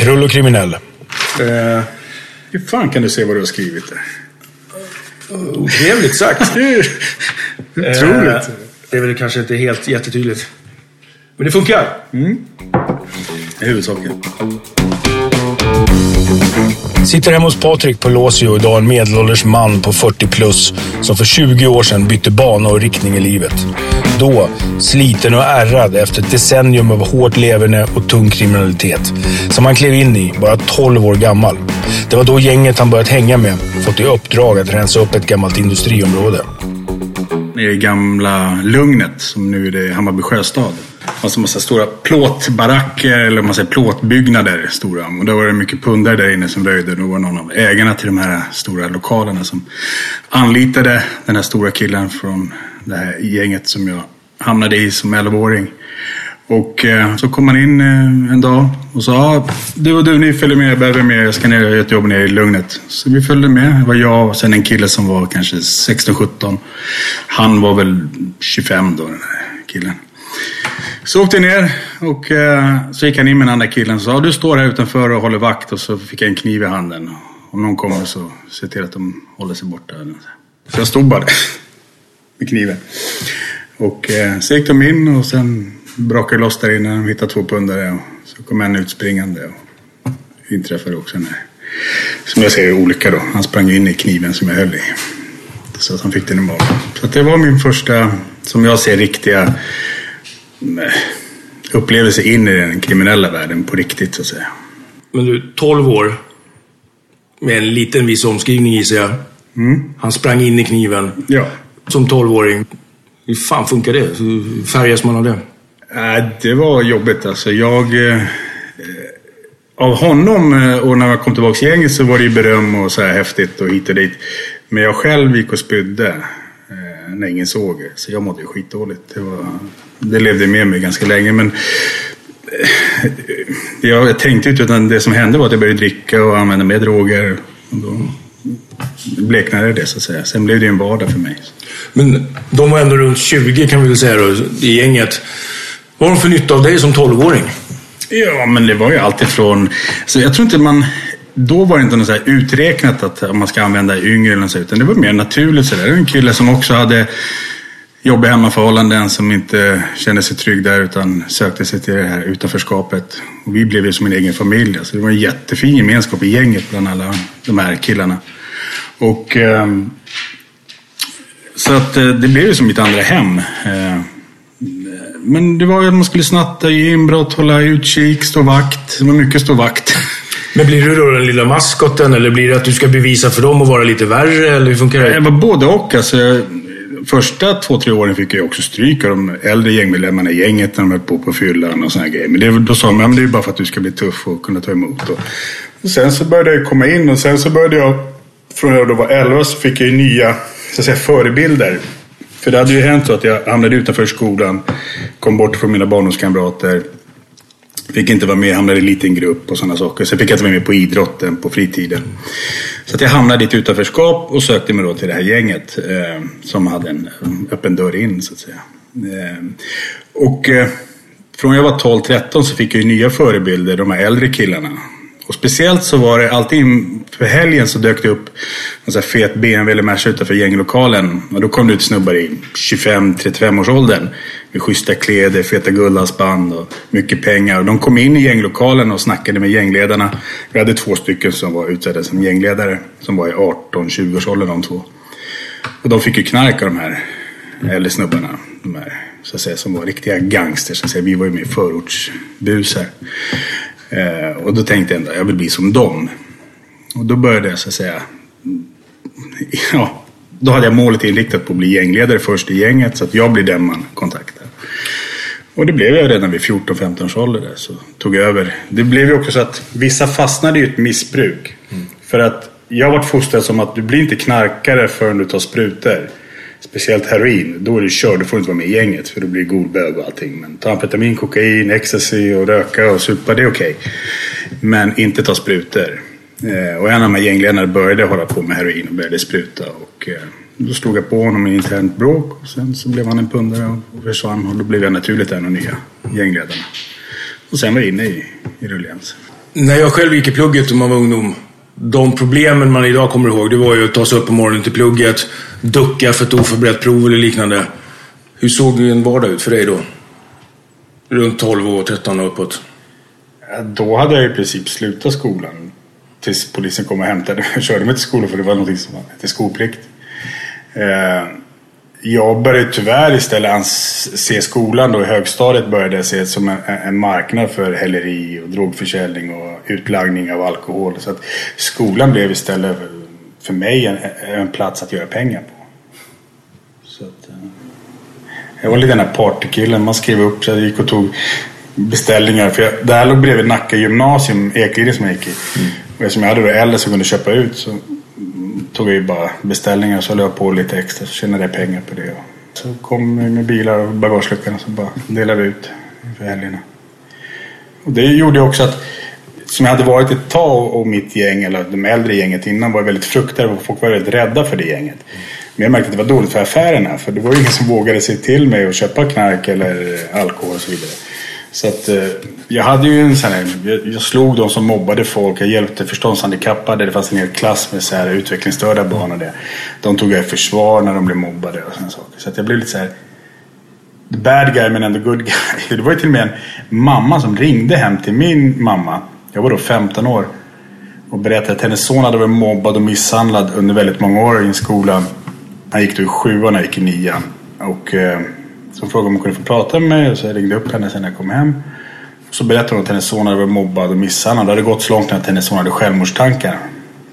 Krull och kriminell. Eh, hur fan kan du se vad du har skrivit där? Otrevligt sagt. Otroligt. Eh, det är väl kanske inte helt jättetydligt. Men det funkar. Huvudsaken. Sitter hemma hos Patrik på Låsio idag en medelålders man på 40 plus som för 20 år sedan bytte bana och riktning i livet. Då sliten och ärrad efter ett decennium av hårt leverne och tung kriminalitet. Som han klev in i, bara 12 år gammal. Det var då gänget han börjat hänga med fått i uppdrag att rensa upp ett gammalt industriområde. Nere i gamla Lugnet, som nu är det Hammarby sjöstad. Det en massa stora plåtbaracker, eller man säger plåtbyggnader, stora. Och då var det mycket pundare där inne som röjde. Då var någon av ägarna till de här stora lokalerna som anlitade den här stora killen från det här gänget som jag hamnade i som 11-åring. Och eh, så kom han in eh, en dag och sa ah, du och du, ni följer med, jag behöver med, jag ska ner och göra ett jobb nere i Lugnet. Så vi följde med. Det var jag och sen en kille som var kanske 16-17. Han var väl 25 då, den här killen. Så åkte jag ner och eh, så gick han in med den andra killen och sa du står här utanför och håller vakt och så fick jag en kniv i handen. Om någon kommer så se till att de håller sig borta. Så jag stod bara där med kniven. Och eh, så gick de in och sen brakade det loss där inne. De hittade två pundare och så kom en utspringande. Och inträffade också en, som jag ser olycka då. Han sprang in i kniven som jag höll i. Så att han fick den i magen. Så att det var min första, som jag ser, riktiga upplevelse in i den kriminella världen på riktigt så att säga. Men du, 12 år. Med en liten viss omskrivning gissar jag. Han sprang in i kniven. Ja. Som 12-åring. Hur fan funkar det? Hur färgas man av det? Nej, det var jobbigt alltså. Jag... Eh, av honom eh, och när jag kom tillbaka till gänget så var det ju beröm och så här häftigt och hit och dit. Men jag själv gick och spydde eh, när ingen såg. Så jag mådde ju skitdåligt. Det, var, det levde med mig ganska länge. Men eh, jag, tänkte inte utan det som hände var att jag började dricka och använda mer droger. Och då bleknade det så att säga. Sen blev det en vardag för mig. Men de var ändå runt 20 kan vi väl säga då, i gänget. Vad har de för nytta av dig som 12-åring? Ja, men det var ju alltifrån... Så jag tror inte man... Då var det inte något så här uträknat att man ska använda yngre eller så, utan det var mer naturligt. Så där. Det var en kille som också hade jobbiga hemmaförhållanden, som inte kände sig trygg där utan sökte sig till det här utanförskapet. Och vi blev ju som en egen familj. Alltså det var en jättefin gemenskap i gänget bland alla de här killarna. Och... ehm, så att eh, det blev ju som mitt andra hem. Eh, men det var ju att man skulle snatta, ge inbrott, hålla utkik, stå vakt. Det var mycket stå vakt. Men blir du då den lilla maskoten eller blir det att du ska bevisa för dem och vara lite värre? Eller hur funkar det? Jag var både och. Alltså, första två, tre åren fick jag också stryk av de äldre gängmedlemmarna i gänget när de höll på på fyllan och sådana grejer. Men det, då sa de ja men det är bara för att du ska bli tuff och kunna ta emot. Och, och sen så började jag komma in och sen så började jag, från när jag då var 11 så fick jag ju nya så att säga, förebilder. För det hade ju hänt så att jag hamnade utanför skolan, kom bort från mina barndomskamrater. Fick inte vara med, hamnade i en liten grupp och sådana saker. Sen fick jag inte vara med på idrotten på fritiden. Så att jag hamnade i ett utanförskap och sökte mig då till det här gänget. Eh, som hade en eh, öppen dörr in så att säga. Eh, och eh, från jag var 12-13 så fick jag ju nya förebilder, de här äldre killarna. Och speciellt så var det alltid för helgen så dök det upp en sån här fet BMW eller Merca utanför gänglokalen. Och då kom det ut snubbar i 25-35 års åldern med schyssta kläder, feta guldhalsband och mycket pengar. Och de kom in i gänglokalen och snackade med gängledarna. Vi hade två stycken som var utsedda som gängledare som var i 18-20 års åldern de två. Och de fick ju knark av de här äldre snubbarna. De här, så att säga, som var riktiga gangsters. Så att säga. Vi var ju med förortsbusar. Eh, och då tänkte jag ändå, jag vill bli som dem. Och då började jag så att säga, ja, då hade jag målet inriktat på att bli gängledare först i gänget så att jag blir den man kontaktar. Och det blev jag redan vid 14-15 års ålder där, så tog jag över. Det blev ju också så att vissa fastnade i ett missbruk. Mm. För att jag varit fostrad som att du blir inte knarkare förrän du tar sprutor. Speciellt heroin, då är du körd. Du får inte vara med i gänget för då blir det golbög och allting. Men ta amfetamin, kokain, ecstasy och röka och supa, det är okej. Okay. Men inte ta sprutor. Eh, och en av de här gängledarna började hålla på med heroin och började spruta. Och eh, då slog jag på honom i internt bråk. Och sen så blev han en pundare och försvann. Och då blev jag naturligt en av de nya gängledarna. Och sen var jag inne i, i ruljans. När jag själv gick i plugget och man var ungdom de problemen man idag kommer ihåg, det var ju att ta sig upp på morgonen till plugget, ducka för ett oförberett prov eller liknande. Hur såg en vardag ut för dig då? Runt 12 och 13 och uppåt. Då hade jag i princip slutat skolan. Tills polisen kom och hämtade mig. Jag körde mig till skolan för det var något som hette skolplikt. Eh, jag började tyvärr istället se skolan då i högstadiet började jag se som en, en marknad för häleri och drogförsäljning och utlagning av alkohol. Så att skolan blev istället för mig en, en plats att göra pengar på. Så att, eh, jag var lite den här partykillen. Man skrev upp jag gick och tog beställningar. För jag, det här låg bredvid Nacka gymnasium, Eklinjen som jag gick i. Mm. Och eftersom jag hade då äldre som kunde köpa ut så tog jag ju bara beställningar så höll jag på lite extra så tjänade jag pengar på det. Så kom vi med bilar och bagageluckan och så bara delade vi ut för helgerna. Och det gjorde också att som jag hade varit ett tag och mitt gäng, eller de äldre gänget innan, var väldigt fruktade och folk var väldigt rädda för det gänget. Men jag märkte att det var dåligt för affärerna för det var ju ingen som vågade sig till mig och köpa knark eller alkohol och så vidare. Så att eh, jag hade ju en sån här, jag, slog de som mobbade folk, jag hjälpte förståndshandikappade, det fanns en hel klass med så här utvecklingsstörda barn och det. De tog jag i försvar när de blev mobbade och sådana saker. Så att jag blev lite så här the bad guy men ändå good guy. Det var ju till och med en mamma som ringde hem till min mamma. Jag var då 15 år. Och berättade att hennes son hade varit mobbad och misshandlad under väldigt många år i skolan. Han gick då i sjuan och jag gick i nian. Och eh, så frågade om hon kunde få prata med mig. Och så jag ringde upp henne sen när jag kom hem. Så berättade hon att hennes son hade varit mobbad och misshandlad. Det hade gått så långt att hennes son hade självmordstankar.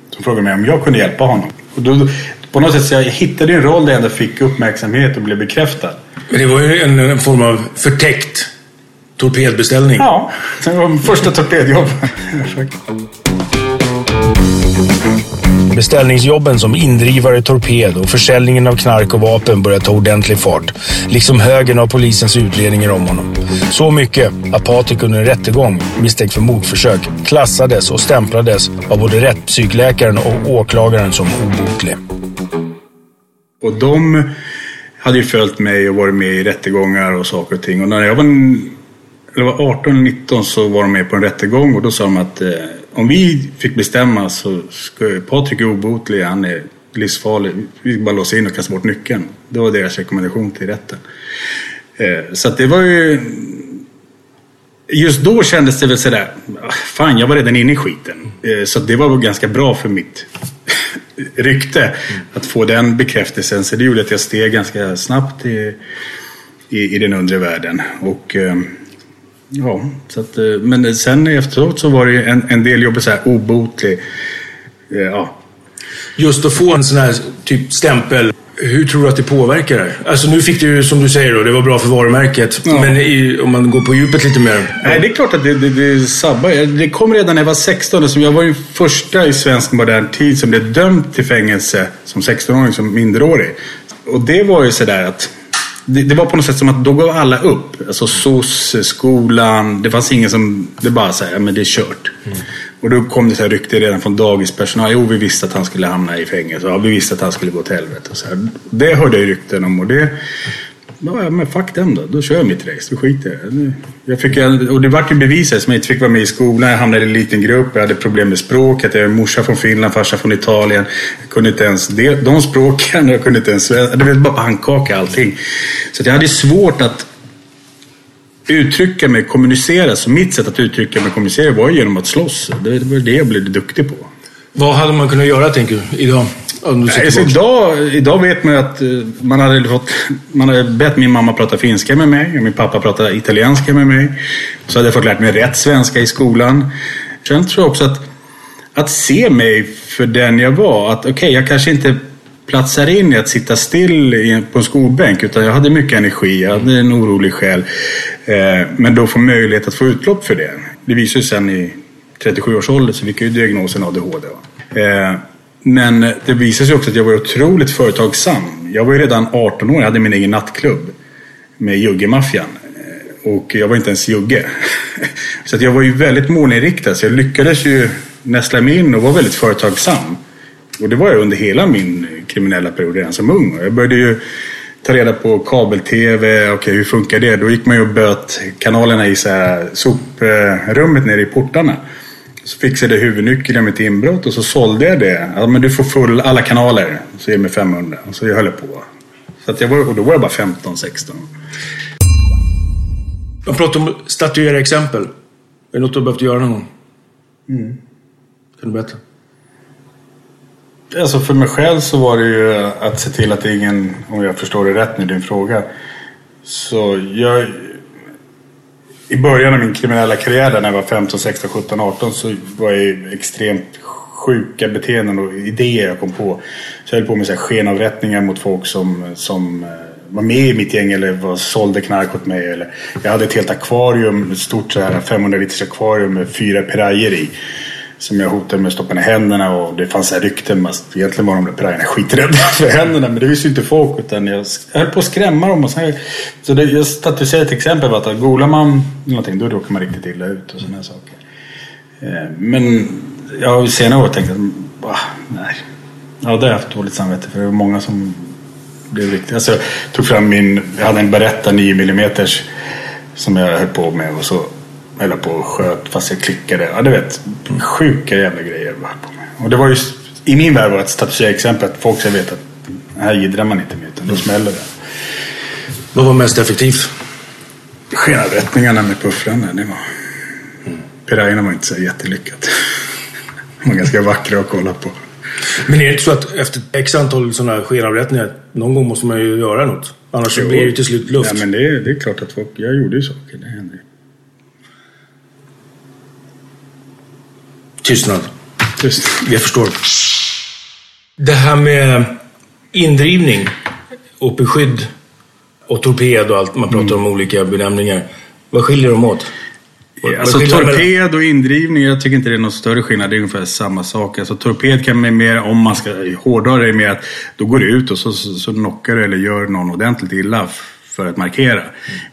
Så hon frågade mig om jag kunde hjälpa honom. Och då, på något sätt så jag hittade en roll där jag ändå fick uppmärksamhet och blev bekräftad. Men det var ju en, en form av förtäckt torpedbeställning. Ja, det var första torpedjobb. Beställningsjobben som indrivare, torped och försäljningen av knark och vapen börjar ta ordentlig fart. Liksom högen av polisens utredningar om honom. Så mycket att Patrik under en rättegång misstänkt för mordförsök klassades och stämplades av både rättspsykläkaren och åklagaren som obotlig. Och de hade ju följt mig och varit med i rättegångar och saker och ting. Och när jag var, var 18-19 så var de med på en rättegång och då sa de att eh, om vi fick bestämma så skulle Patrik är obotlig, han är livsfarlig. Vi bara låsa in och kasta bort nyckeln. Det var deras rekommendation till rätten. Eh, så att det var ju... Just då kändes det väl sådär, ah, fan jag var redan inne i skiten. Eh, så det var ganska bra för mitt rykte att få den bekräftelsen. Så det gjorde att jag steg ganska snabbt i, i, i den undre världen. Och ehm, ja, så att, eh, men sen efteråt så var det ju en, en del jobb så här obotlig. Eh, ja, Just att få en sån här typ stämpel. Hur tror du att det påverkar det? Alltså nu fick du ju som du säger då, det var bra för varumärket. Ja. Men i, om man går på djupet lite mer. Nej, det är klart att det, det, det sabbar. Det kom redan när jag var 16. Så jag var ju första i svensk modern tid som blev dömd till fängelse som 16-åring, som minderårig. Och det var ju sådär att det, det var på något sätt som att då gav alla upp. Alltså SOS, skolan. Det fanns ingen som... Det bara så här, men det är kört. Och då kom det så här rykte redan från dagispersonal. Jo, vi visste att han skulle hamna i fängelse. Ja, vi visste att han skulle gå till helvete. Och så här. Det hörde jag rykten om och det... Ja, men fuck dem då. Då kör jag mitt race. Då skiter jag jag fick, Och det vart ju bevisat som jag inte fick vara med i skolan. Jag hamnade i en liten grupp. Jag hade problem med språket. Jag är morsa från Finland, farsa från Italien. Jag kunde inte ens de, de språken. Jag kunde inte ens svenska. Det var bara pannkaka allting. Så att jag hade svårt att uttrycka mig, kommunicera. Så mitt sätt att uttrycka mig och kommunicera var genom att slåss. Det var det jag blev duktig på. Vad hade man kunnat göra tänker du, idag? Om du ser Nej, så tillbaka? idag, idag vet man ju att eh, man hade, fått, man hade bett min mamma prata finska med mig och min pappa prata italienska med mig. Så hade jag fått lärt mig rätt svenska i skolan. Sen tror jag också att, att se mig för den jag var. Att okej, okay, jag kanske inte platsar in i att sitta still på en skolbänk. Utan jag hade mycket energi, jag hade en orolig själ. Eh, men då få möjlighet att få utlopp för det. Det visade sig sen i 37 års ålder så fick jag ju diagnosen ADHD. Va? Men det visade sig också att jag var otroligt företagsam. Jag var ju redan 18 år, jag hade min egen nattklubb med juggemaffian. Eh, och jag var inte ens jugge. Så att jag var ju väldigt målinriktad. Så jag lyckades ju nästla mig in och var väldigt företagsam. Och det var jag under hela min kriminella period redan som ung. Jag började ju ta reda på kabel-tv. Okej, hur funkar det? Då gick man ju och böt kanalerna i så här soprummet nere i portarna. Så fixade huvudnyckeln med ett inbrott och så sålde jag det. Ja, men du får full alla kanaler. Så ger mig 500. Och så jag höll på. Så att jag var, och då var jag bara 15, 16. Man pratar om statuera exempel. Är det något du har behövt göra någon gång? Mm. Kan du berätta? Alltså för mig själv så var det ju att se till att ingen, om jag förstår det rätt nu, din fråga. Så jag... I början av min kriminella karriär där när jag var 15, 16, 17, 18 så var jag extremt sjuka beteenden och idéer jag kom på. Så jag höll på med så här skenavrättningar mot folk som, som eh, var med i mitt gäng eller var, sålde knark åt mig. Eller, jag hade ett helt akvarium, ett stort så här 500 liters akvarium med fyra pirajer i. Som jag hotade med att stoppa ner händerna och det fanns här rykten. Fast egentligen var de där pirajerna skiträdda för händerna. Men det visste ju inte folk. Utan jag, höll på att skrämma dem. Och så här, så det, jag statuserade ett exempel på att golar man någonting då råkar man riktigt illa ut och sådana saker. Eh, men jag har ju senare år tänkt att bah, nej. Ja, det har jag haft dåligt samvete för. Det var många som blev riktigt... Alltså, jag tog fram min... Jag hade en Beretta 9 mm som jag höll på med och så jag på och sköt fast jag klickade. Ja, du vet. Sjuka jävla grejer jag på med. Och det var ju... I min värld var ett statuera exempel att folk ska veta att här jiddrar man inte med utan då smäller det. Vad var mest effektivt? Skenavrättningarna med puffrarna, det var... Pirajerna var inte så jättelyckat. De var ganska vackra att kolla på. Men är det inte så att efter x antal sådana skenavrättningar, någon gång måste man ju göra något. Annars så blir det ju till slut luft. Ja, men det, är- det är klart att folk... Jag gjorde ju saker. Det hände ju. Tystnad. Just. Jag förstår. Det här med indrivning och beskydd och torped och allt. Man pratar om olika benämningar. Vad skiljer de åt? Alltså torped och indrivning, jag tycker inte det är någon större skillnad. Det är ungefär samma sak. Alltså torped kan man mer, om man ska hårdra det, mer att då går du ut och så, så, knockar du eller gör någon ordentligt illa för att markera.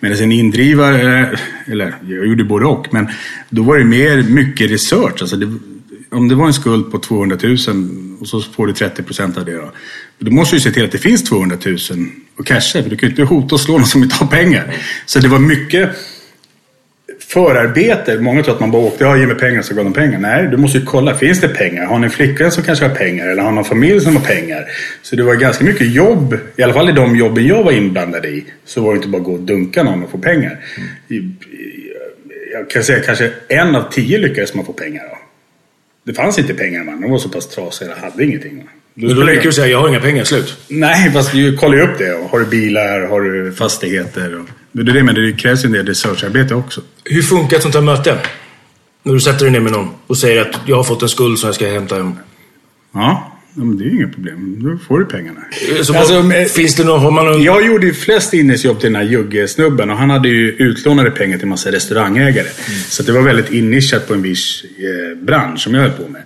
Medan en indrivare, eller jag gjorde både och, men då var det mer mycket research. Alltså det, om det var en skuld på 200 000 och så får du 30 procent av det. Då, då måste du se till att det finns 200 000 och casha. För du kan ju inte hota och slå någon som inte har pengar. Så det var mycket förarbete. Många tror att man bara åkte, ja ge mig pengar så gav de pengar. Nej, du måste ju kolla, finns det pengar? Har ni en flickvän som kanske har pengar? Eller har någon familj som har pengar? Så det var ganska mycket jobb, i alla fall i de jobben jag var inblandad i. Så var det inte bara att gå och dunka någon och få pengar. I, jag kan säga kanske en av tio lyckades man få pengar av. Det fanns inte pengar man, de var så pass trasiga, eller hade ingenting. Va? Men då räcker det att säga jag har inga pengar, slut. Nej, fast du kollar ju upp det. Har du bilar? Har du fastigheter? Och, det är det, men det krävs en del researcharbete också. Hur funkar ett sånt här möte? När du sätter dig ner med någon och säger att jag har fått en skuld som jag ska hämta hem. Ja, men det är ju inga problem. Då får du pengarna. Så Alltså, men- finns det någon, har man någon... Jag gjorde ju flest innesjobb till den här Jugge-snubben och han hade ju utlånade pengar till en massa restaurangägare. Så att det var väldigt innischat på en viss eh, bransch som jag höll på med.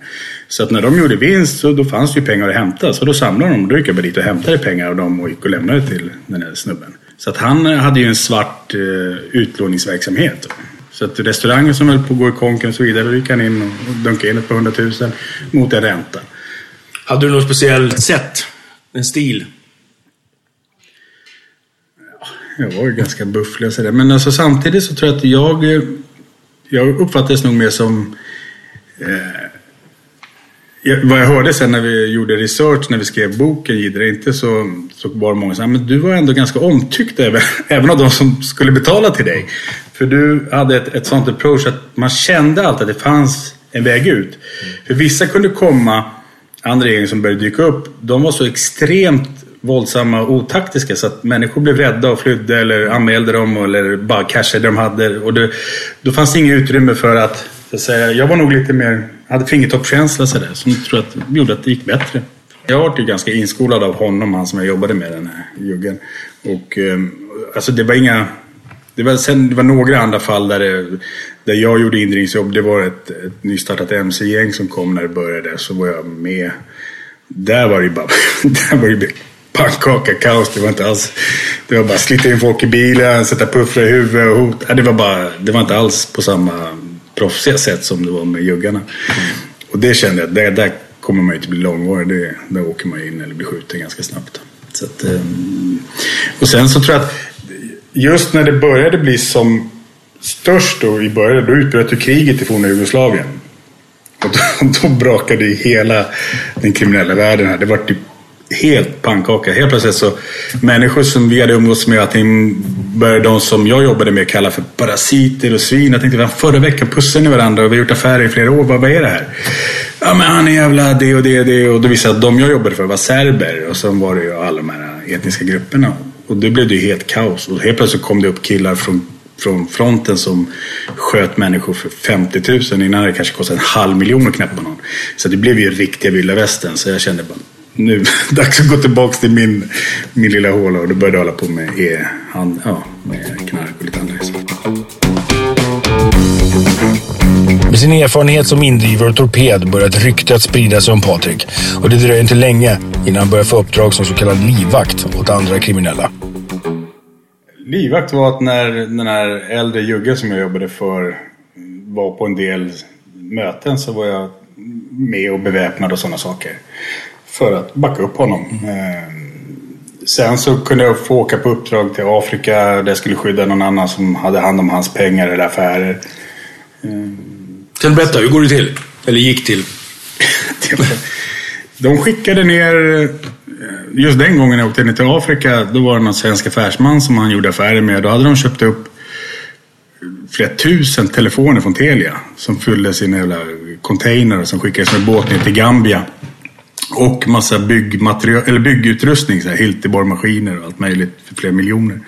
Så att när de gjorde vinst så då fanns det ju pengar att hämta. Så då samlade de och då gick jag bara dit och hämtade pengar av dem och gick och lämnade till den här snubben. Så att han eh, hade ju en svart eh, utlåningsverksamhet. Så att restaurangen som höll på att gå i konken och så vidare, gick han in och dunkade in ett par hundratusen mot en ränta. Hade du något speciellt sätt? En stil? Jag var ju ganska bufflig och sådär. Men alltså, samtidigt så tror jag att jag... eh, Jag uppfattades nog mer som... Eh, vad jag hörde sen när vi gjorde research, när vi skrev boken Gidre inte så, så var det många som sa men du var ändå ganska omtyckt även, även av de som skulle betala till dig. För du hade ett, ett sånt approach att man kände alltid att det fanns en väg ut. För vissa kunde komma, andra gäng som började dyka upp, de var så extremt våldsamma och otaktiska så att människor blev rädda och flydde eller anmälde dem eller bara cashade det de hade. Och det, då fanns det inget utrymme för att, så att säga, jag var nog lite mer, hade fingertoppskänsla sådär som tror att gjorde att det gick bättre. Jag var ju ganska inskolad av honom, han som jag jobbade med, den här juggen. Och eh, alltså det var inga det var, sen, det var några andra fall där, det, där jag gjorde indrivningsjobb. Det var ett, ett nystartat MC-gäng som kom när det började. Så var jag med. Där var det ju bara, där var det pannkaka, kaos. Det var inte alls... Det var bara slita in folk i bilen, sätta puffrar i huvudet och hot. Det var, bara, det var inte alls på samma proffsiga sätt som det var med juggarna. Och det kände jag, där, där kommer man ju inte bli långvarig. Det, där åker man in eller blir skjuten ganska snabbt. Så att, ehm, och sen så tror jag att just när det började bli som störst då i början, då utbröt ju kriget i forna Jugoslavien. Och då, då brakade ju hela den kriminella världen här. Det var typ helt pannkaka. Helt plötsligt så människor som vi hade umgåtts med, att började de som jag jobbade med kalla för parasiter och svin. Jag tänkte, förra veckan pussade ni varandra och vi har gjort affärer i flera år. Vad, vad är det här? Ja men han är jävla det och det och det. Och då visade att de jag jobbade för var serber. Och sen var det ju alla de här etniska grupperna. Och då blev det ju helt kaos. Och helt plötsligt kom det upp killar från från fronten som sköt människor för 50 000 innan det kanske kostade en halv miljon att knäppa någon. Så det blev ju riktiga vilda västern. Så jag kände bara nu dags att gå tillbaka till min, min lilla håla och då började jag hålla på med, e, hand, ja, med knark och lite andra saker. Med sin erfarenhet som indrivare och torped började ett rykte att sprida sig om Patrik. Och det dröjer inte länge innan han börjar få uppdrag som så kallad livvakt åt andra kriminella. Livvakt var att när den här äldre juggen som jag jobbade för var på en del möten så var jag med och beväpnad och sådana saker. För att backa upp honom. Mm. Sen så kunde jag få åka på uppdrag till Afrika där jag skulle skydda någon annan som hade hand om hans pengar eller affärer. Eh, Sen berätta, hur går det till? Eller gick till? De skickade ner, eh, just den gången jag åkte ner till Afrika, då var det någon svensk affärsman som han gjorde affärer med. Då hade de köpt upp flera tusen telefoner från Telia som fyllde sina jävla container som skickades med båt ner till Gambia. Och massa byggmaterial, eller byggutrustning, så här, Hiltiborg-maskiner och allt möjligt för flera miljoner.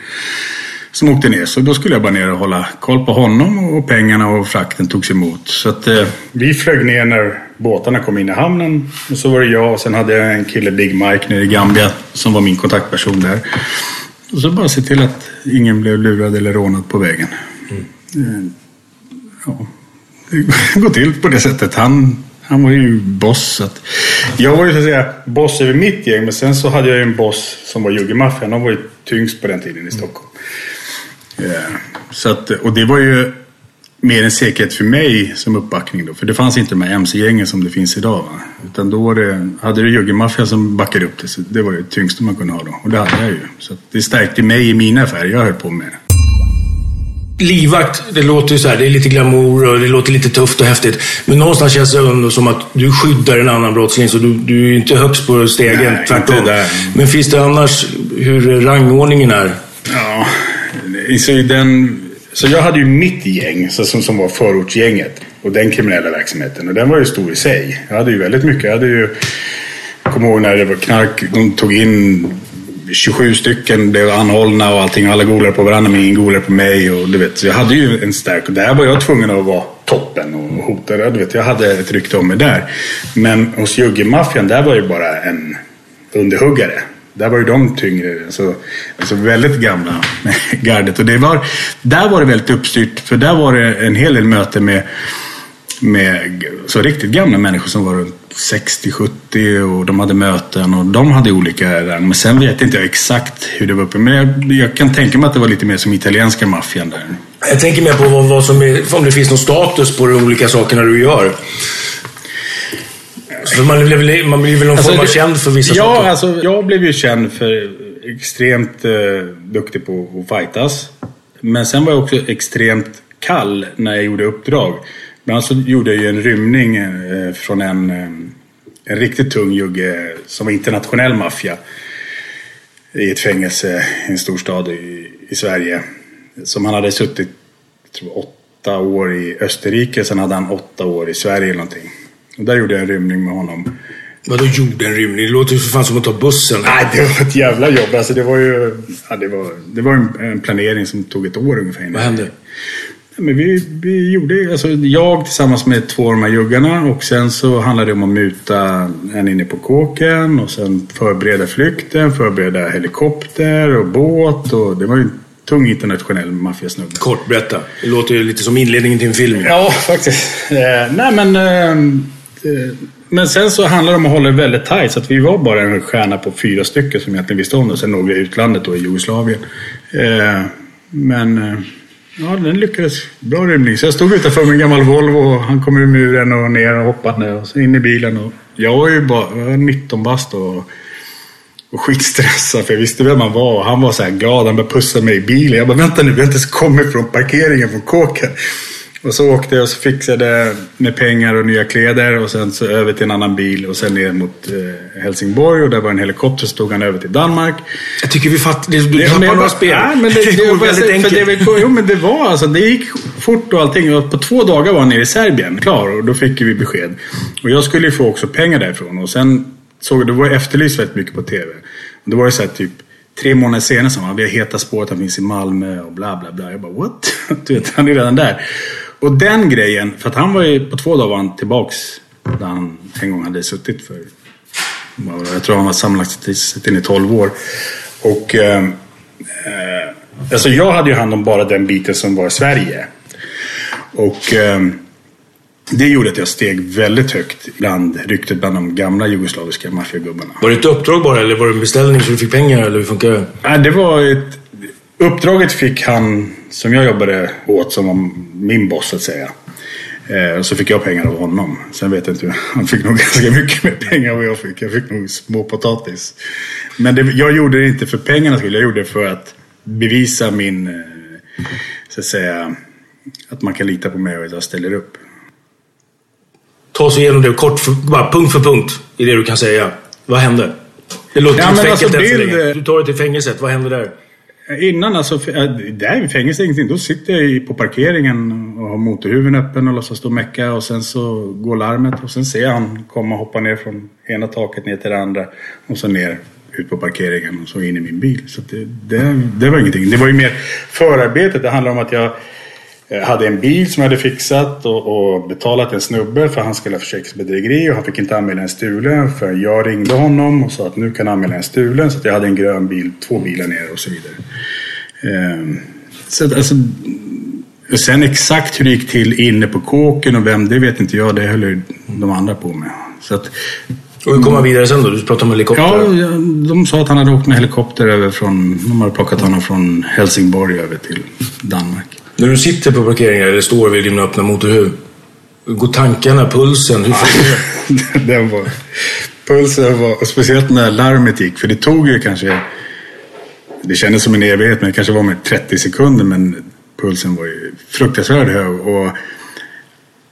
Som åkte ner. Så då skulle jag bara ner och hålla koll på honom och pengarna och frakten togs emot. Så att eh, vi flög ner när båtarna kom in i hamnen. Och så var det jag och sen hade jag en kille, Big Mike, nere i Gambia som var min kontaktperson där. Och så bara se till att ingen blev lurad eller rånad på vägen. Mm. ja, det går till på det sättet. Han, han var ju boss. Så att, jag var ju så att säga boss över mitt gäng. Men sen så hade jag ju en boss som var juggemaffian. De var ju tyngst på den tiden i Stockholm. Mm. Så att, och det var ju mer en säkerhet för mig som uppbackning då. För det fanns inte de här MC-gängen som det finns idag. Va? Utan då var det, hade du juggemaffian som backade upp det. Så det var det tyngsta man kunde ha då. Och det hade jag ju. Så det stärkte mig i mina affärer jag höll på med. Livvakt, det låter ju så här, det är lite glamour och det låter lite tufft och häftigt. Men någonstans känns det ändå som att du skyddar en annan brottsling, så du, du är ju inte högst på stegen. Nej, tvärtom. Men finns det annars hur rangordningen är? Ja, så, den, så jag hade ju mitt gäng så, som, som var förortsgänget och den kriminella verksamheten. Och den var ju stor i sig. Jag hade ju väldigt mycket. Jag hade ju kommer ihåg när det var knark. De tog in 27 stycken, blev anhållna och allting. Alla golade på varandra, men ingen golade på mig. Och, du vet, så jag hade ju en stark... Och där var jag tvungen att vara toppen och hota. Du vet, jag hade ett rykte om mig där. Men hos juggemaffian, där var det bara en underhuggare. Där var ju de tyngre. Alltså, alltså väldigt gamla gardet. Och det var, där var det väldigt uppstyrt. För där var det en hel del möten med, med så riktigt gamla människor som var runt 60-70 och de hade möten och de hade olika Men sen vet inte jag exakt hur det var uppe. Men jag, jag kan tänka mig att det var lite mer som italienska maffian där. Jag tänker mer på vad, vad som är, om det finns någon status på de olika sakerna du gör. Man blir väl, man väl någon Alltså, form av det- känd för vissa ja, saker? alltså jag blev ju känd för extremt eh, duktig på att fightas. Men sen var jag också extremt kall när jag gjorde uppdrag. Bland annat så gjorde jag ju en rymning eh, från en, eh, en riktigt tung jugge som var internationell maffia. I ett fängelse i en storstad i, i Sverige. Som han hade suttit tror, åtta år i Österrike. Sen hade han åtta år i Sverige eller någonting. Där gjorde jag en rymning med honom. Vadå gjorde en rymning? Det låter ju för fan som att ta bussen. Nej, det var ett jävla jobb. Alltså, det var ju ja, det var, det var en, en planering som tog ett år ungefär. innan. Vad hände? Men vi, vi gjorde, alltså, jag tillsammans med två av de här juggarna och sen så handlade det om att muta en inne på kåken och sen förbereda flykten, förbereda helikopter och båt och det var ju en tung internationell maffiasnubbe. Kort, berätta. Det låter ju lite som inledningen till en film. Ja, faktiskt. Eh, nej, men... Eh, Eh, men sen så handlar det om att hålla det väldigt tajt. Så att vi var bara en stjärna på fyra stycken som egentligen visste om det. Sen några i utlandet då i Jugoslavien. Eh, men... Eh, ja, den lyckades. Bra rymning. Så jag stod utanför min gammal Volvo och han kom ur muren och ner och hoppade och så in i bilen. Och jag var ju bara jag var 19 bast och och skitstressad för jag visste vem han var. Och han var så här glad. Han började pussa mig i bilen. Jag bara, vänta nu, vi har inte ens kommit från parkeringen från kåken. Och så åkte jag och så fixade med pengar och nya kläder och sen så över till en annan bil och sen ner mot eh, Helsingborg och där var en helikopter så tog han över till Danmark. Jag tycker vi fattar... Du Ja, tappar men några spel. Nej, men det, det, går var väldigt för enkelt. Det, var- jo, men det var alltså, det gick fort och allting. Och på två dagar var han nere i Serbien, klar. Och då fick vi besked. Och jag skulle ju få också pengar därifrån. Och sen såg jag, det var efterlyst väldigt mycket på TV. Och då var det så här typ tre månader senare som han, vi har heta spåret, han finns i Malmö och bla bla bla. Jag bara what? Du vet, han är redan där. Och den grejen, för att han var ju, på två dagar var han tillbaks där han en gång hade suttit för jag tror han var sammanlagt suttit inne i 12 år. Och eh, eh, alltså jag hade ju hand om bara den biten som var Sverige. Och eh, det gjorde att jag steg väldigt högt bland ryktet bland de gamla jugoslaviska maffiagubbarna. Var det ett uppdrag bara eller var det en beställning så du fick pengar eller hur funkar det? Nej, det var ett... Uppdraget fick han som jag jobbade åt som var min boss så att säga. Eh, så fick jag pengar av honom. Sen vet jag inte, han fick nog ganska mycket mer pengar än vad jag fick. Jag fick nog småpotatis. Men det, jag gjorde det inte för pengarnas skull. Jag gjorde det för att bevisa min, eh, så att säga, att man kan lita på mig och att jag ställer upp. Ta oss igenom det kort, för, bara punkt för punkt i det du kan säga. Vad hände? Det låter Ja, men ett alltså, fängelse än så bild- länge. Du tar dig till fängelset. Vad händer där? Innan alltså, äh, eh, där i fängelset ingenting. Då sitter jag på parkeringen och har motorhuven öppen och låtsas stå och mecka och sen så går larmet och sen ser jag han komma och hoppa ner från ena taket ner till det andra och sen ner ut på parkeringen och så in i min bil. Så det, det, det var ingenting. Det var ju mer förarbetet. Det handlar om att jag eh, hade en bil som jag hade fixat och, och betalat en snubbe för han skulle ha försäkringsbedrägeri och han fick inte anmäla en stulen för jag ringde honom och sa att nu kan anmäla en stulen så jag hade en grön bil, två bilar ner och så vidare. Ehm, så att, alltså, sen exakt hur det gick till inne på kåken och vem, det vet inte jag. Det höll de andra på med. Så att, Och hur kom han vidare sen då? Du pratade om helikopter. ja, de sa att han hade åkt med helikopter över från, de hade plockat honom från Helsingborg över till Danmark. När du sitter på parkeringen eller står vid din öppna motorhuv. Går tankarna, pulsen? Hur funkar det? Den var, pulsen var, och speciellt när larmet gick, för det tog ju kanske, det kändes som en evighet, men det kanske var med 30 sekunder, men pulsen var ju fruktansvärt hög. Och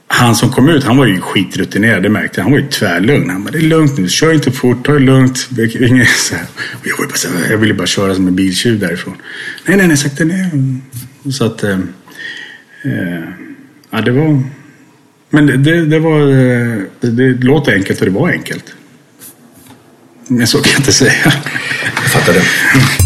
han som kom ut, han var ju skitrutinerad, det märkte jag. Han var ju tvärlugn. Han bara, det är lugnt nu, kör inte fort, ta det lugnt. Inget, så här. Och jag, var bara så här, jag ville bara köra som en biltjuv därifrån. Nej, nej, nej, sakta ner. Så att, eh, eh, ja det var... Men det, det, det var... Eh, det, det låter enkelt och det var enkelt. Men så kan jag inte säga. Jag fattar det.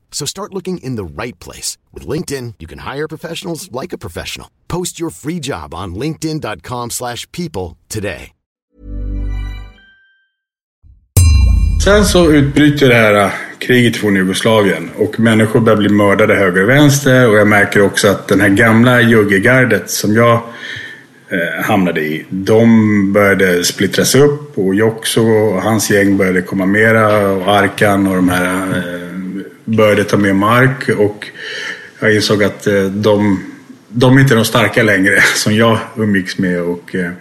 So start looking in the right place. With LinkedIn, you can hire professionals like a professional. Post your free job on linkedin.com slash people today. Sen så utbryter det här äh, kriget från Jugoslavien och människor börjar bli mördade höger och vänster och jag märker också att den här gamla juggegardet som jag eh, hamnade i, de började splittras upp och Jokso och hans gäng började komma mera och Arkan och de här eh, började ta mer mark och jag insåg att eh, de, de är inte de starka längre som jag umgicks med. Och, eh,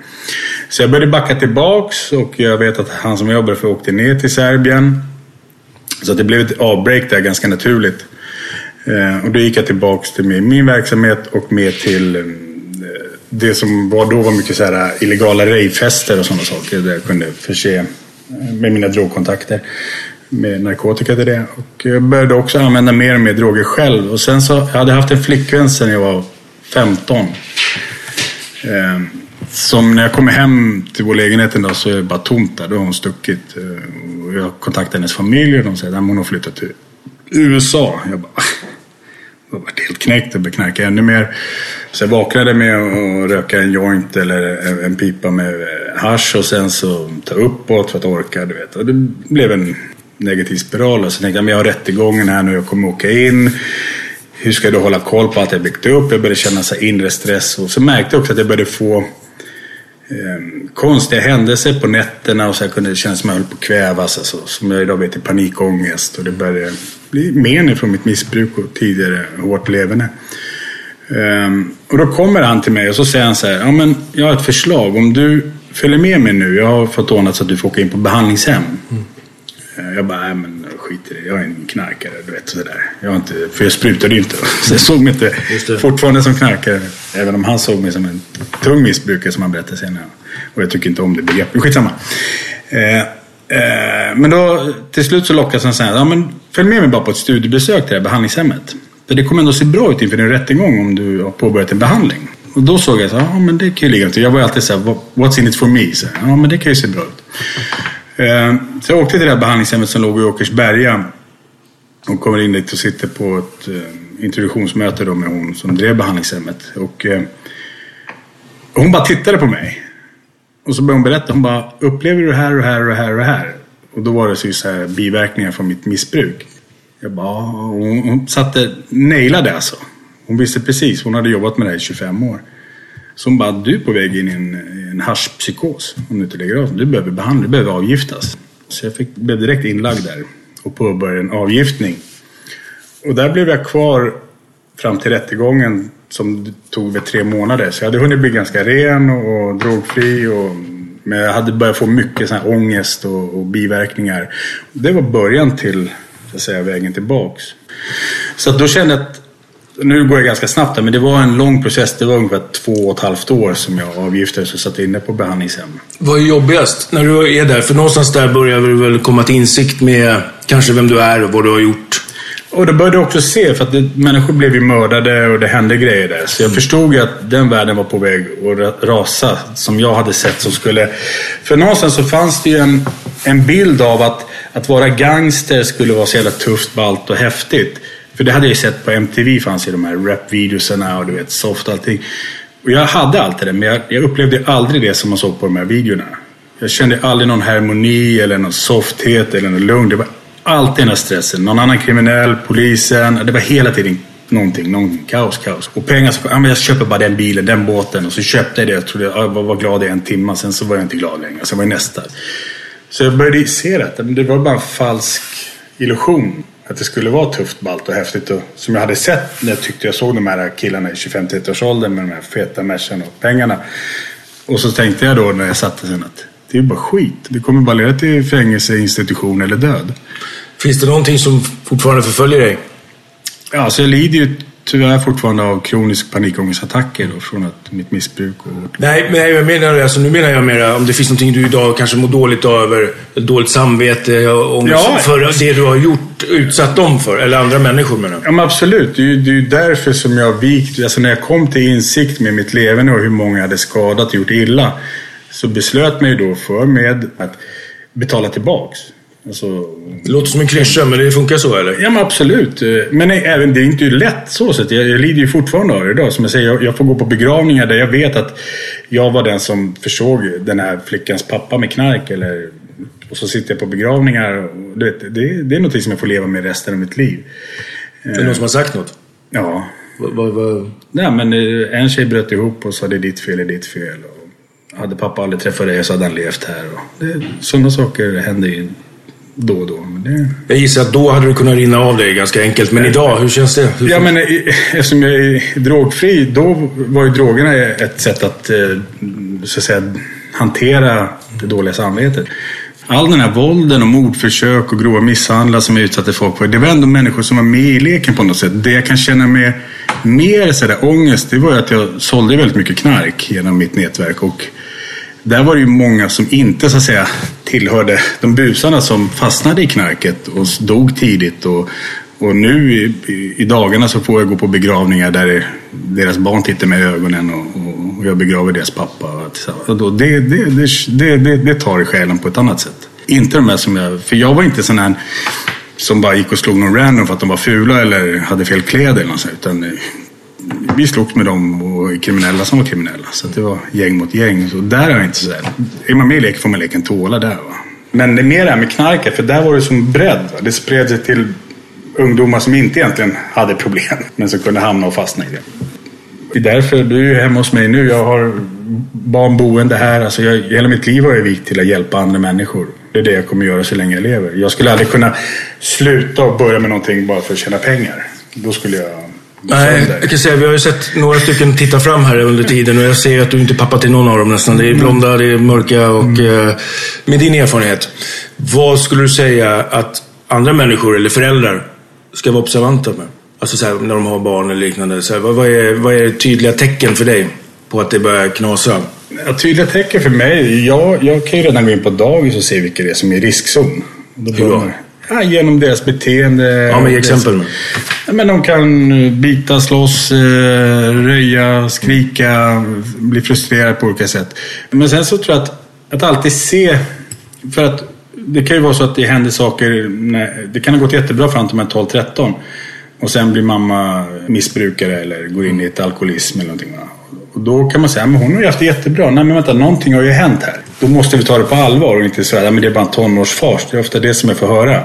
så jag började backa tillbaks och jag vet att han som jag jobbade för åkte ner till Serbien. Så det blev ett avbreak där ganska naturligt. Eh, och då gick jag tillbaks till min verksamhet och mer till det som var, då var mycket så här illegala rejfester och sådana saker där jag kunde förse med mina drogkontakter med narkotika till det. Och jag började också använda mer och mer droger själv. Och sen så, jag hade haft en flickvän sedan jag var 15. Eh, som när jag kommer hem till vår lägenhet en dag så är det bara tomt där. Då har hon stuckit. Eh, och jag kontaktade hennes familj och de säger att hon har flyttat till USA. Jag bara, jag var helt knäckt och började knarka ännu mer. Så jag vaknade med att röka en joint eller en pipa med hash och sen så ta uppåt för att orka. Du vet. Och det blev en negativ spiral. Och så tänkte jag, men jag har rättegången här nu, jag kommer åka in. Hur ska jag då hålla koll på allt jag byggt upp? Jag började känna så inre stress. Och så märkte jag också att jag började få eh, konstiga händelser på nätterna. Och så jag kunde känna som jag höll på att kvävas. Alltså, som jag idag vet är panikångest. Och det började bli men från mitt missbruk och tidigare hårt levande. Um, ehm, och då kommer han till mig och så säger han så här. Ja, men jag har ett förslag. Om du följer med mig nu. Jag har fått ordnat så att du får åka in på behandlingshem. Mm. Eh, jag bara, nej men skit i det. Jag är en knarkare, du vet sådär. Jag inte, för jag sprutade ju inte. Så jag såg mig inte fortfarande som knarkare. Även om han såg mig som en tung missbrukare som han berättade senare. Och jag tycker inte om det begreppet. Skitsamma. Eh, eh, men då till slut så lockas han säga, ja men följ med mig bara på ett studiebesök till det här behandlingshemmet. För det kommer ändå se bra ut inför din rättegång om du har påbörjat en behandling. Och då såg jag så ja men det kan ju ligga till. Jag var alltid så här, what's in it for me? Så, ja men det kan ju se bra ut. Eh, så jag åkte till det här behandlingshemmet som låg i Åkersberga. Och kommer in dit och sitter på ett eh, introduktionsmöte då med hon som drev behandlingshemmet. Och, eh, hon bara tittade på mig. Och så började hon berätta. Hon bara, upplever du det här och det här och det här och det här? Och då var det så här biverkningar från mitt missbruk. Jag bara, hon, hon satte, nailade alltså. Hon visste precis. Hon hade jobbat med det här i 25 år. Som bara, du är på väg in i en, en haschpsykos. Om du inte lägger av. Du behöver behandling, du behöver avgiftas. Så jag fick, blev direkt inlagd där och påbörjade en avgiftning. Och där blev jag kvar fram till rättegången som tog väl tre månader. Så jag hade hunnit bli ganska ren och, och drogfri. Och, men jag hade börjat få mycket sån här ångest och, och biverkningar. Det var början till så att säga, vägen tillbaks. Så att då kände jag att nu går jag ganska snabbt här, men det var en lång process. Det var ungefär två och ett halvt år som jag avgiftades och satt inne på behandlingshem. Vad är jobbigast när du är där? För någonstans där börjar du väl komma till insikt med kanske vem du är och vad du har gjort. Och då började jag också se, för att det, människor blev ju mördade och det hände grejer där. Så jag förstod ju att den världen var på väg att rasa, som jag hade sett som skulle... För någonstans så fanns det ju en, en bild av att, att vara gangster skulle vara så jävla tufft, ballt och häftigt. För det hade jag ju sett på MTV, fanns ju de här rap-videosarna och du vet, soft och allting. Och jag hade allt det men jag, jag upplevde aldrig det som man såg på de här videorna. Jag kände aldrig någon harmoni eller någon softhet eller någon lugn. Det var alltid den här stressen. Någon annan kriminell, polisen. Det var hela tiden någonting, någonting. Kaos, kaos. Och pengar så, ja, men jag köper bara den bilen, den båten. Och så köpte jag det. Jag trodde jag var, var glad i en timme. Sen så var jag inte glad längre. Sen var det nästa. Så jag började se detta. Men det var bara en falsk illusion. Att det skulle vara tufft, ballt och häftigt. Och, som jag hade sett när jag tyckte jag såg de här killarna i 25-30 års åldern med de här feta Mercan och pengarna. Och så tänkte jag då när jag satte sen att det är bara skit. Det kommer bara leda till fängelse, institution eller död. Finns det någonting som fortfarande förföljer dig? Ja, så jag lider ju tyvärr fortfarande av kronisk panikångestattacker då, från att mitt missbruk. Och... Nej, men jag menar, alltså, nu menar jag mer om det finns någonting du idag kanske mår dåligt över. Dåligt samvete ångest Ja. för det du har gjort, utsatt dem för. Eller andra människor menar jag. Ja, men absolut. Det är ju det är därför som jag vikt. Alltså när jag kom till insikt med mitt levande och hur många jag hade skadat och gjort illa. Så beslöt mig då för med att betala tillbaks. Alltså, Det låter som en klyscha, men det funkar så eller? Ja men absolut. Men även det är inte lätt så sett. Jag, jag lider ju fortfarande av det idag. Som jag säger, jag, jag får gå på begravningar där jag vet att jag var den som försåg den här flickans pappa med knark. Eller, och så sitter jag på begravningar. Du vet, det, det är något som jag får leva med resten av mitt liv. Är det någon som har sagt något? Ja. Vad, vad, vad... Nej, men eh, en tjej bröt ihop och sa det är ditt fel, det är ditt fel. Och hade pappa aldrig träffat dig så hade han levt här. Och det, sådana saker händer ju då och då. Det... Jag gissar att då hade du kunnat rinna av dig ganska enkelt. Men idag, hur känns det? Hur Ja, men eftersom jag är drogfri, då var ju drogerna ett sätt att, eh, så att säga, hantera det dåliga samvetet. All den här vålden och mordförsök och grova misshandlar som jag utsatte folk för, det var ändå människor som var med i leken på något sätt. Det jag kan känna med mer så där, ångest, det var att jag sålde väldigt mycket knark genom mitt nätverk. Och där var det ju många som inte så att säga tillhörde de busarna som fastnade i knarket och dog tidigt. Och, och nu i, i, dagarna så får jag gå på begravningar där deras barn tittar mig i ögonen och, och, jag begraver deras pappa. Och då, det, det, det, det, det, det tar i själen på ett annat sätt. Inte de här som jag, för jag var inte sån här som bara gick och slog någon random för att de var fula eller hade fel kläder eller något sånt, utan vi slogs med dem och kriminella som var kriminella. Så att det var gäng mot gäng. Så där är jag inte så där. Är man med i leken får man leken tåla där. Va? Men det är mer det här med knarket, för där var det som bredd. Va? Det spred sig till ungdomar som inte egentligen hade problem, men som kunde hamna och fastna i det. Det är därför du är ju hemma hos mig nu. Jag har barn boende här. Alltså jag, hela mitt liv har jag vikt till att hjälpa andra människor. Det är det jag kommer göra så länge jag lever. Jag skulle aldrig kunna sluta och börja med någonting bara för att tjäna pengar. Då skulle jag Nej, jag kan säga vi har ju sett några stycken titta fram här under tiden och jag ser att du inte är pappa till någon av dem nästan. Det är blonda, det är mörka och eh, med din erfarenhet. Vad skulle du säga att andra människor eller föräldrar ska vara observanta med? Alltså så här, när de har barn eller liknande. Så här, vad, är, vad är tydliga tecken för dig på att det börjar knasa? Ja, tydliga tecken för mig. Jag, jag kan ju redan gå in på dagis och se vilka det är som är i riskzon. Hur då? Ja, genom deras beteende. Ja, men ge Deras- exempel. Ja, men de kan bita, slåss, eh, röja, skrika, bli frustrerade på olika sätt. Men sen så tror jag att, att alltid se, för att det kan ju vara så att det händer saker, när, det kan ha gått jättebra fram till man är 12-13 och sen blir mamma missbrukare eller går in i ett alkoholism eller någonting. Och då kan man säga, men hon har ju haft det jättebra. Nej men vänta, någonting har ju hänt här. Då måste vi ta det på allvar och inte säga, men det är bara en tonårsfars. Det är ofta det som jag får höra.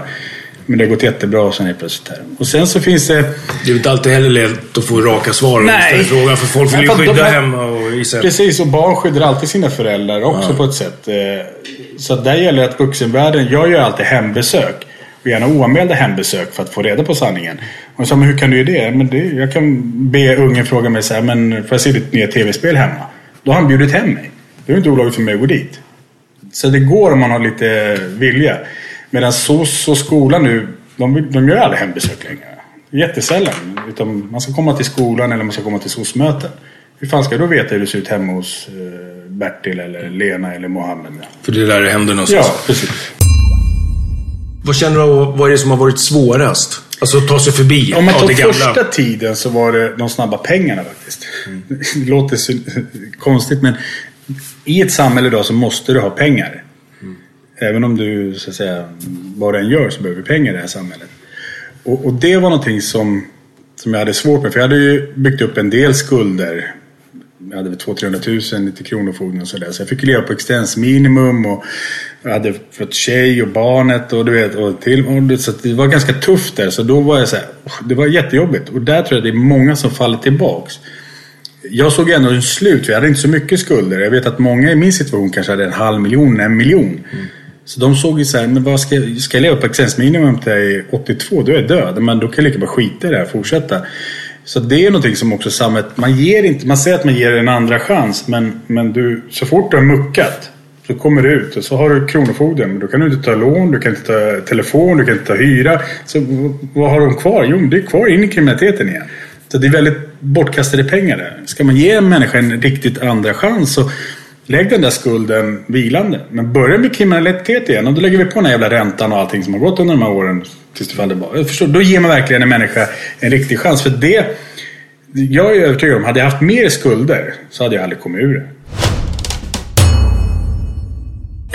Men det har gått jättebra och sen är det plötsligt här. Och sen så finns det Det är inte alltid heller lätt att få raka svar och ställa frågan för folk vill ju skydda de- hemma och visa. Precis, och barn skyddar alltid sina föräldrar också på ett sätt. Eh, Så där gäller det att vuxenvärlden, jag gör alltid hembesök. Och gärna oanmälda hembesök för att få reda på sanningen. Och sa, men hur kan du göra det? Men det, jag kan be ungen fråga mig så här, men får jag se ditt nya tv-spel hemma? Då har han bjudit hem mig. Det är inte olagligt för mig att gå dit. Så det går om man har lite vilja. Medan SOS och skolan nu, de, de gör aldrig hembesök längre. Jättesällan. Utan man ska komma till skolan eller man ska komma till SOS-möten. Hur fan ska då veta hur det ser ut hemma hos eh, Bertil eller Lena eller Mohammed? För det är där det händer någonstans. Ja, precis. Vad känner du, vad är det som har varit svårast? Alltså att ta sig förbi Om man gamla. första tiden så var det de snabba pengarna faktiskt. Det låter konstigt men i ett samhälle idag så måste du ha pengar. Även om du så att säga vad du än gör så behöver du pengar i det här samhället. Och, och det var någonting som, som jag hade svårt med. För jag hade ju byggt upp en del skulder. Jag hade väl 200-300 000 till Kronofogden och sådär. Så jag fick leva på existensminimum. Och jag hade fått tjej och barnet och du vet. Och till, och det, så det var ganska tufft där. Så då var jag så här, Det var jättejobbigt. Och där tror jag det är många som faller tillbaks. Jag såg ändå en slut. för Jag hade inte så mycket skulder. Jag vet att många i min situation kanske hade en halv miljon, en miljon. Mm. Så de såg ju så här, men vad ska, jag- ska jag leva på existensminimum till jag är 82? Då är jag död. Men då kan jag lika bra skita i det här och fortsätta. Så det är någonting som också samhället, man ger inte, man säger att man ger en andra chans. Men, men du, så fort du har muckat så kommer du ut och så har du Kronofogden. Men då kan du inte ta lån, du kan inte ta telefon, du kan inte ta hyra. Så vad har de kvar? Jo, det är kvar in i kriminaliteten igen. Så det är väldigt bortkastade pengar där. Ska man ge en människa en riktigt andra chans så lägg den där skulden vilande. Men börja med kriminalitet igen och då lägger vi på den här jävla räntan och allting som har gått under de här åren. Tills det faller bara. Förstår, då ger man verkligen en människa en riktig chans. För det, jag är övertygad om, hade jag haft mer skulder så hade jag aldrig kommit ur det.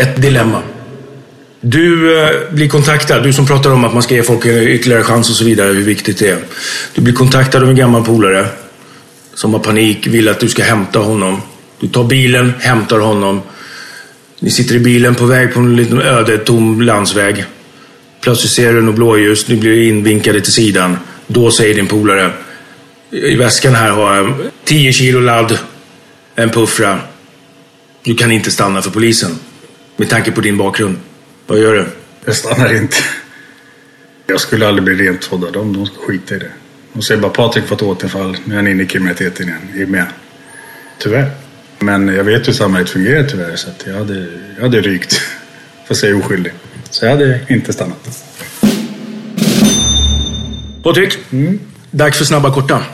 Ett dilemma. Du eh, blir kontaktad, du som pratar om att man ska ge folk en ytterligare chans och så vidare, hur viktigt det är. Du blir kontaktad av en gammal polare som har panik, vill att du ska hämta honom. Du tar bilen, hämtar honom. Ni sitter i bilen på väg på en liten öde, tom landsväg. Plötsligt ser du något blåljus, ni blir invinkade till sidan. Då säger din polare, i väskan här har jag 10 kilo ladd, en puffra. Du kan inte stanna för polisen. Med tanke på din bakgrund. Vad gör du? Jag stannar inte. Jag skulle aldrig bli rent om av dem. De skulle skita i det. De säger bara Patrik fått återfall. Nu är han inne i kriminaliteten igen. Är med. Tyvärr. Men jag vet hur samhället fungerar tyvärr. Så att jag, hade, jag hade rykt. Fast jag är oskyldig. Så jag hade inte stannat. Patrik, dags för snabba korta.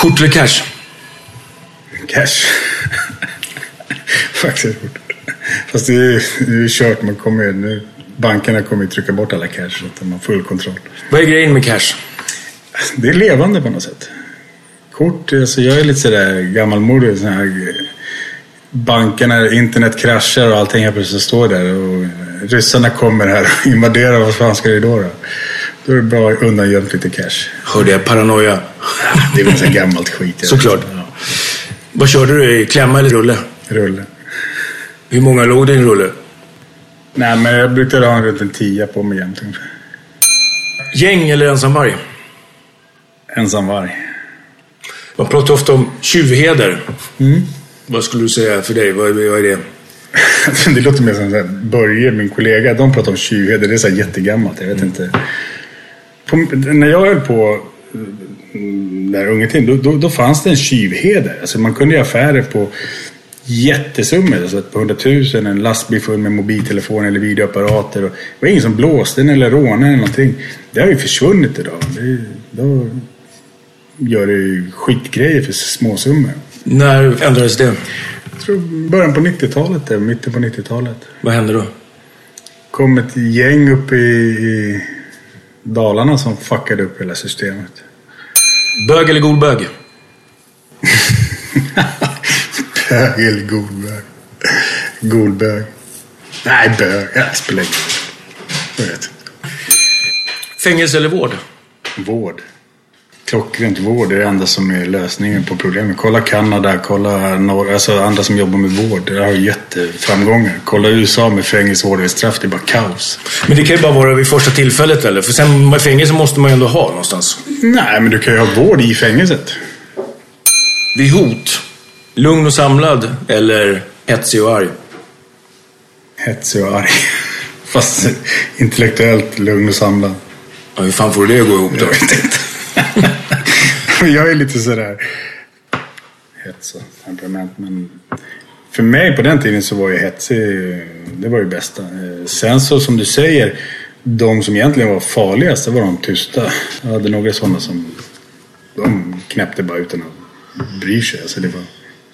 Kort eller cash? Cash. Faktiskt. Fast det är ju kört. Man kommer, nu, bankerna kommer ju trycka bort alla cash. Så att de har full kontroll. Vad är grejen med cash? Det är levande på något sätt. Kort, alltså jag är lite sådär gammalmodig. Sån här, bankerna, internet kraschar och allting helt plötsligt står där. Och ryssarna kommer här och invaderar. Vad fan ska det då? Då, då är det bra undangömt lite cash. Hörde jag paranoia? Det är väl så gammalt skit. Såklart. Ja, Vad körde du i? Klämma eller rulle? rulle. Hur många låg det i en rulle? Nej, men jag brukade ha runt en tia på mig jämt ungefär. Gäng eller ensamvarg? Ensam varg. Man pratar ofta om tjuvheder. Vad skulle du säga för dig? Vad är, vad är det? Det låter mer som Börje, min kollega, de pratar om tjuvheder. Det är så här jättegammalt. Jag vet inte. På, när jag höll på mm, där unga tiden, då, då, då fanns det en tjuvheder. Alltså man kunde göra affärer på jättesummor. Alltså par hundratusen, en lastbil full med mobiltelefoner eller videoapparater. Och det var ingen som blåste eller rånade eller någonting. Det har ju försvunnit idag. Det, då gör skitgrejer för småsummor. När ändrades det? Jag tror början på 90-talet, där, mitten på 90-talet. Vad hände då? kom ett gäng upp i, i Dalarna som fuckade upp hela systemet. Bög eller god bög? Bög eller golbög? Golbög. Nej, bög. Ja, det spelar ingen roll. Jag. Fängelse eller vård? Vård. Klockrent vård är det enda som är lösningen på problemet. Kolla Kanada, kolla norr, alltså andra som jobbar med vård. Det har ju jätteframgångar. Kolla USA med fängelsevård eller straff. Det är bara kaos. Men det kan ju bara vara vid första tillfället eller? För sen med fängelse måste man ju ändå ha någonstans. Nej, men du kan ju ha vård i fängelset. Vid hot? Lugn och samlad eller hetsig och arg? Hetsig och arg. Fast intellektuellt lugn och samlad. Ja, hur fan får du det att gå ihop då? Jag vet inte. Jag är lite sådär hets och temperament. Men för mig på den tiden så var ju hetsig, eh, det var ju bästa. Eh, sen så som du säger, de som egentligen var farligast, det var de tysta. Jag hade några sådana som de knäppte bara utan att bry sig. Alltså det var,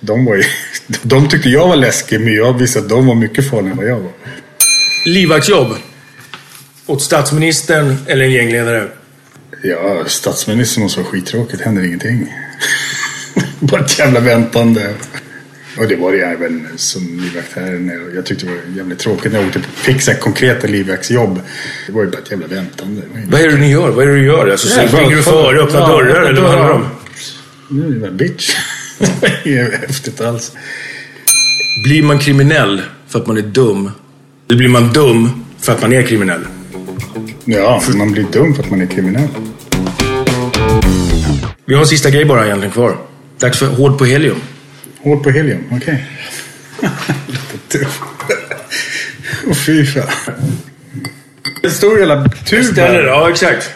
de, var ju, de tyckte jag var läskig, men jag visste att de var mycket farligare än vad jag var. Livvaktsjobb? Åt statsministern eller en gängledare? Ja, statsministern måste vara skittråkigt. händer ingenting. Bara ett jävla väntande. Och det var det även som livvakt här. Jag tyckte det var jävligt tråkigt när jag åkte, fick så här konkreta livvaktsjobb. Det var ju bara ett jävla väntande. Vad är det ni gör? Vad är det du gör? Alltså, så springer du före och öppnar ja, dörrar eller vad handlar det om? Nu är det bara bitch. det är häftigt alls. Blir man kriminell för att man är dum? Eller blir man dum för att man är kriminell? Ja, man blir dum för att man är kriminell. Vi har en sista grej bara egentligen kvar. Dags för hård på helium. Hård på helium, okej. Lite tuff. Åh fy fan. En stor jävla tub Ställer ja exakt.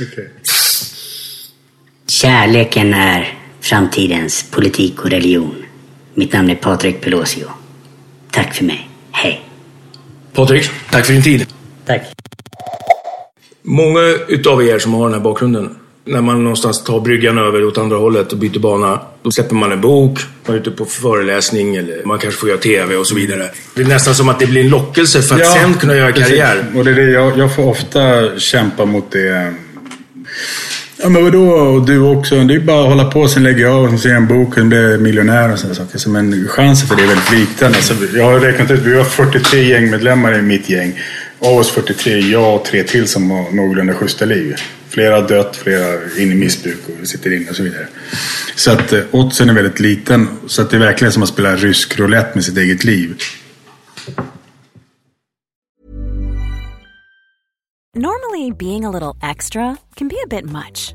Okej. Kärleken är framtidens politik och religion. Mitt namn är Patrik Pelosio. Tack för mig. Hej. Patrik, tack för din tid. Tack. Många utav er som har den här bakgrunden, när man någonstans tar bryggan över åt andra hållet och byter bana, då släpper man en bok, man är ute på föreläsning eller man kanske får göra TV och så vidare. Det är nästan som att det blir en lockelse för att sen kunna göra precis. karriär. Och det är det, jag, jag får ofta kämpa mot det. Ja men vadå, och du också. Det är bara att hålla på, sen lägger jag av, sen ser jag en bok, sen blir jag miljonär och sådana saker. Så, men chansen för det är väldigt liten. Alltså, jag har räknat ut, vi har 43 gängmedlemmar i mitt gäng. Av oss 43, jag och tre till som har någorlunda schyssta liv. Flera har dött, flera är inne i missbruk och sitter inne och så vidare. Så att eh, oddsen är väldigt liten. Så att det är verkligen som att spela rysk roulette med sitt eget liv. Normally, being a little extra can be a bit much,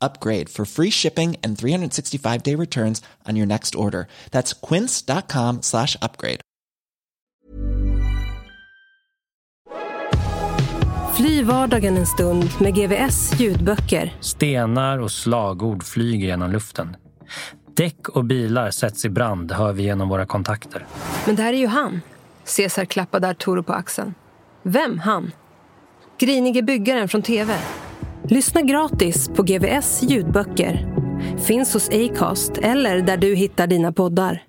upgrade for free shipping and 365 day returns on your next order. That's quince.com slash upgrade. Fly vardagen en stund med GVS ljudböcker. Stenar och slagord flyger genom luften. Däck och bilar sätts i brand hör vi genom våra kontakter. Men det här är ju han. Caesar klappade Arturo på axeln. Vem han? Grinige byggaren från TV. Lyssna gratis på GVS ljudböcker. Finns hos Acast eller där du hittar dina poddar.